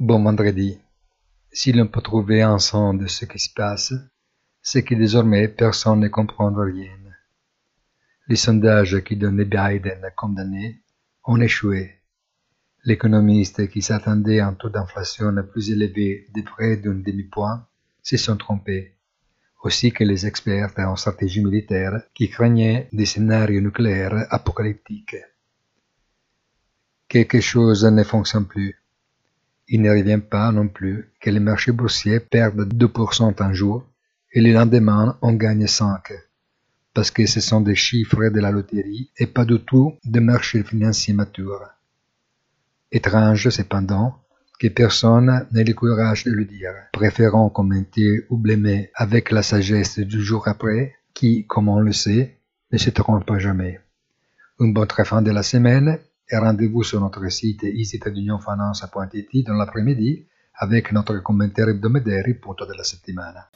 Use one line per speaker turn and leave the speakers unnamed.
Bon vendredi. Si l'on peut trouver un sens de ce qui se passe, c'est que désormais personne ne comprend rien. Les sondages qui donnaient Biden condamné ont échoué. L'économiste qui s'attendait à un taux d'inflation plus élevé de près d'un demi-point se sont trompés, aussi que les experts en stratégie militaire qui craignaient des scénarios nucléaires apocalyptiques. Quelque chose ne fonctionne plus. Il ne revient pas non plus que les marchés boursiers perdent 2% un jour et le lendemain on gagne 5 parce que ce sont des chiffres de la loterie et pas du tout des marchés financiers matures. Étrange cependant que personne n'ait le courage de le dire, préférant commenter ou blêmer avec la sagesse du jour après, qui, comme on le sait, ne se trompe jamais. Une bonne fin de la semaine et rendez-vous sur notre site easytradunionfinance.it dans l'après-midi avec notre commentaire hebdomadaire, il punto della settimana.